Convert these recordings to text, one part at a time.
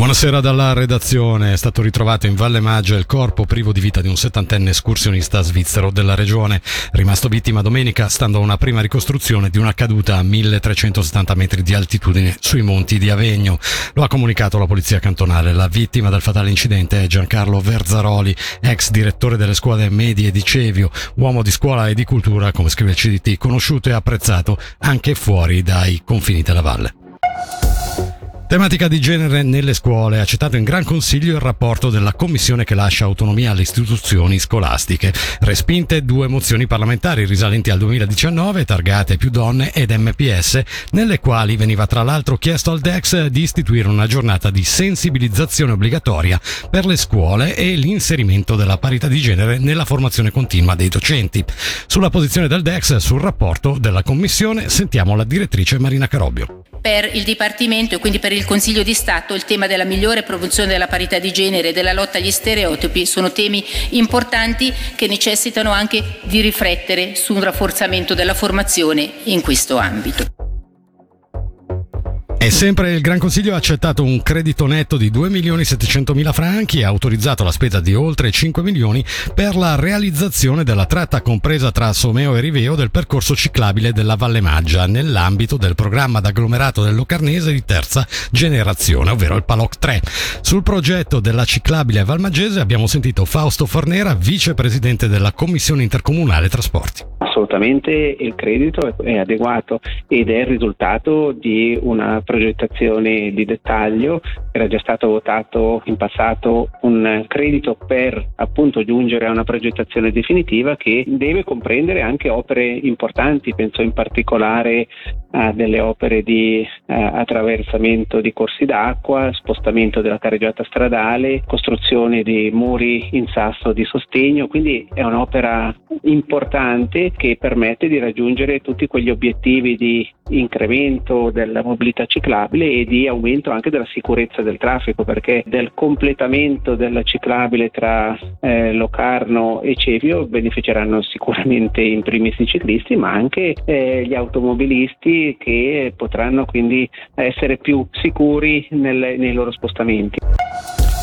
Buonasera dalla redazione. È stato ritrovato in Valle Maggia il corpo privo di vita di un settantenne escursionista svizzero della regione, rimasto vittima domenica stando a una prima ricostruzione di una caduta a 1370 metri di altitudine sui monti di Avegno. Lo ha comunicato la polizia cantonale. La vittima del fatale incidente è Giancarlo Verzaroli, ex direttore delle scuole medie di Cevio, uomo di scuola e di cultura, come scrive il CDT, conosciuto e apprezzato anche fuori dai confini della valle. Tematica di genere nelle scuole. Ha citato in Gran Consiglio il rapporto della Commissione che lascia autonomia alle istituzioni scolastiche. Respinte due mozioni parlamentari risalenti al 2019, targate più donne ed MPS, nelle quali veniva tra l'altro chiesto al DEX di istituire una giornata di sensibilizzazione obbligatoria per le scuole e l'inserimento della parità di genere nella formazione continua dei docenti. Sulla posizione del DEX sul rapporto della Commissione sentiamo la direttrice Marina Carobio per il Dipartimento e quindi per il Consiglio di Stato il tema della migliore promozione della parità di genere e della lotta agli stereotipi sono temi importanti che necessitano anche di riflettere su un rafforzamento della formazione in questo ambito. E sempre il Gran Consiglio ha accettato un credito netto di 2 milioni 700 mila franchi e ha autorizzato la spesa di oltre 5 milioni per la realizzazione della tratta compresa tra Someo e Riveo del percorso ciclabile della Valle Maggia nell'ambito del programma d'agglomerato del Locarnese di terza generazione, ovvero il PALOC 3. Sul progetto della ciclabile valmaggese abbiamo sentito Fausto Fornera, vicepresidente della Commissione Intercomunale Trasporti assolutamente il credito è adeguato ed è il risultato di una progettazione di dettaglio. Era già stato votato in passato un credito per appunto giungere a una progettazione definitiva che deve comprendere anche opere importanti, penso in particolare a delle opere di eh, attraversamento di corsi d'acqua, spostamento della carreggiata stradale, costruzione di muri in sasso di sostegno, quindi è un'opera importante che permette di raggiungere tutti quegli obiettivi di incremento della mobilità ciclabile e di aumento anche della sicurezza del traffico perché del completamento della ciclabile tra eh, Locarno e Cevio beneficeranno sicuramente in primis i ciclisti ma anche eh, gli automobilisti che potranno quindi essere più sicuri nel, nei loro spostamenti.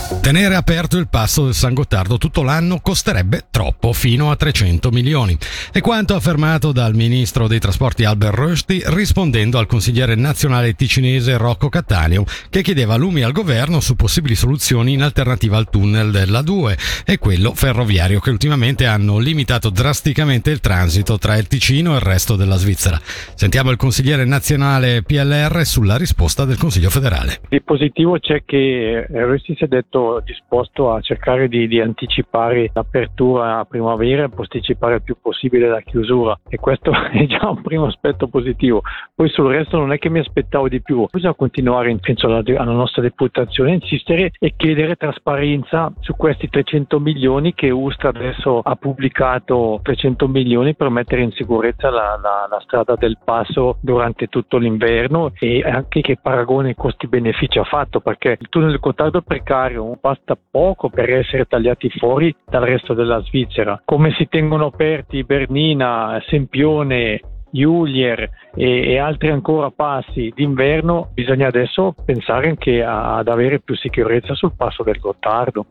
Tenere aperto il passo del San Gottardo tutto l'anno costerebbe troppo, fino a 300 milioni. È quanto affermato dal ministro dei trasporti Albert Rösti rispondendo al consigliere nazionale ticinese Rocco Cattaneo che chiedeva lumi al governo su possibili soluzioni in alternativa al tunnel della 2 e quello ferroviario che ultimamente hanno limitato drasticamente il transito tra il Ticino e il resto della Svizzera. Sentiamo il consigliere nazionale PLR sulla risposta del Consiglio federale. Di positivo c'è che Rösti si è detto disposto a cercare di, di, anticipare l'apertura a primavera e posticipare il più possibile la chiusura. E questo è già un primo aspetto positivo. Poi sul resto non è che mi aspettavo di più, bisogna continuare, penso alla, alla nostra deputazione, insistere e chiedere trasparenza su questi 300 milioni che Ustra adesso ha pubblicato. 300 milioni per mettere in sicurezza la, la, la strada del passo durante tutto l'inverno e anche che paragone costi-benefici ha fatto perché il tunnel del Cotardo è precario, un basta poco per essere tagliati fuori dal resto della Svizzera. Come si tengono aperti Bernina, Sempione, Julier e, e, altri ancora passi d'inverno, bisogna adesso pensare anche a, ad avere più sicurezza sul passo del Gottardo.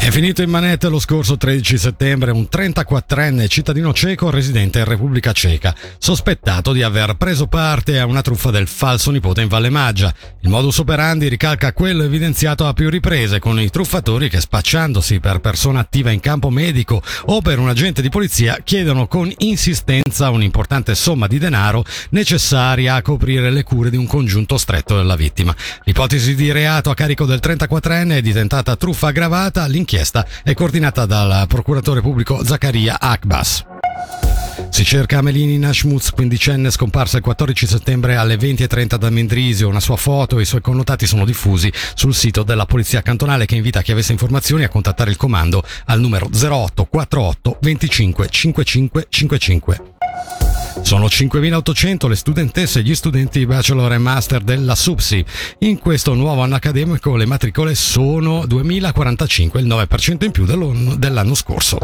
È finito in manette lo scorso 13 settembre un 34enne cittadino ceco residente in Repubblica Ceca, sospettato di aver preso parte a una truffa del falso nipote in Valle Maggia. Il modus operandi ricalca quello evidenziato a più riprese con i truffatori che spacciandosi per persona attiva in campo medico o per un agente di polizia chiedono con insistenza un'importante somma di denaro necessaria a coprire le cure di un congiunto stretto della vittima. L'ipotesi di reato a carico del 34enne è di tentata truffa aggravata, l'inchiesta è coordinata dal procuratore pubblico Zaccaria Akbas. Si cerca Amelini Nashmutz, quindicenne scomparsa il 14 settembre alle 20.30 da Mendrisio. Una sua foto e i suoi connotati sono diffusi sul sito della Polizia Cantonale che invita chi avesse informazioni a contattare il comando al numero 0848 25 55 55. Sono 5.800 le studentesse e gli studenti bachelor e master della SUPSI. In questo nuovo anno accademico le matricole sono 2.045, il 9% in più dell'anno scorso.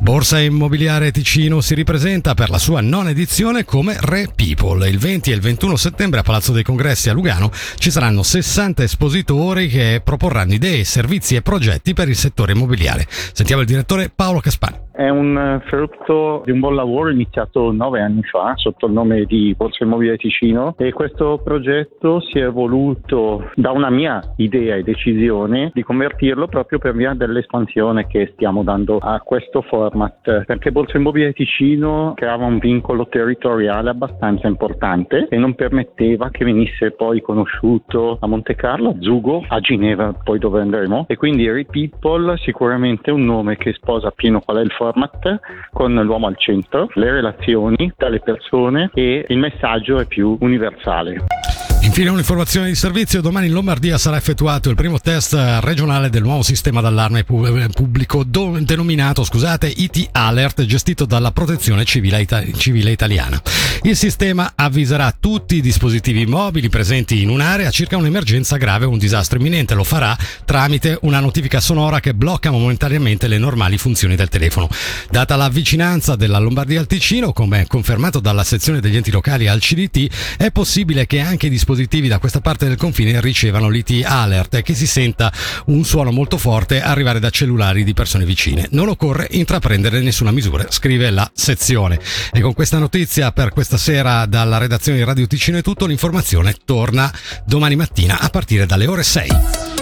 Borsa Immobiliare Ticino si ripresenta per la sua nona edizione come Re People. Il 20 e il 21 settembre a Palazzo dei Congressi a Lugano ci saranno 60 espositori che proporranno idee, servizi e progetti per il settore immobiliare. Sentiamo il direttore Paolo Caspani. È un frutto di un buon lavoro iniziato nove anni fa sotto il nome di Borsa Immobiliare Ticino e questo progetto si è evoluto da una mia idea e decisione di convertirlo proprio per via dell'espansione che stiamo dando a questo format perché Borsa Immobiliare Ticino creava un vincolo territoriale abbastanza importante e non permetteva che venisse poi conosciuto a Monte Carlo, a Zugo, a Ginevra, poi dove andremo e quindi Repeople sicuramente è un nome che sposa pieno qual è il format con l'uomo al centro, le relazioni tra le persone e il messaggio è più universale. Infine un'informazione di servizio, domani in Lombardia sarà effettuato il primo test regionale del nuovo sistema d'allarme pubblico denominato scusate, IT Alert gestito dalla Protezione Civile, Civile Italiana. Il sistema avviserà tutti i dispositivi mobili presenti in un'area circa un'emergenza grave o un disastro imminente. Lo farà tramite una notifica sonora che blocca momentaneamente le normali funzioni del telefono. Data la vicinanza della Lombardia al Ticino, come confermato dalla sezione degli enti locali al CDT, è possibile che anche i dispositivi dispositivi da questa parte del confine ricevano l'IT alert e che si senta un suono molto forte arrivare da cellulari di persone vicine. Non occorre intraprendere nessuna misura, scrive la sezione. E con questa notizia per questa sera dalla redazione di Radio Ticino è tutto, l'informazione torna domani mattina a partire dalle ore 6.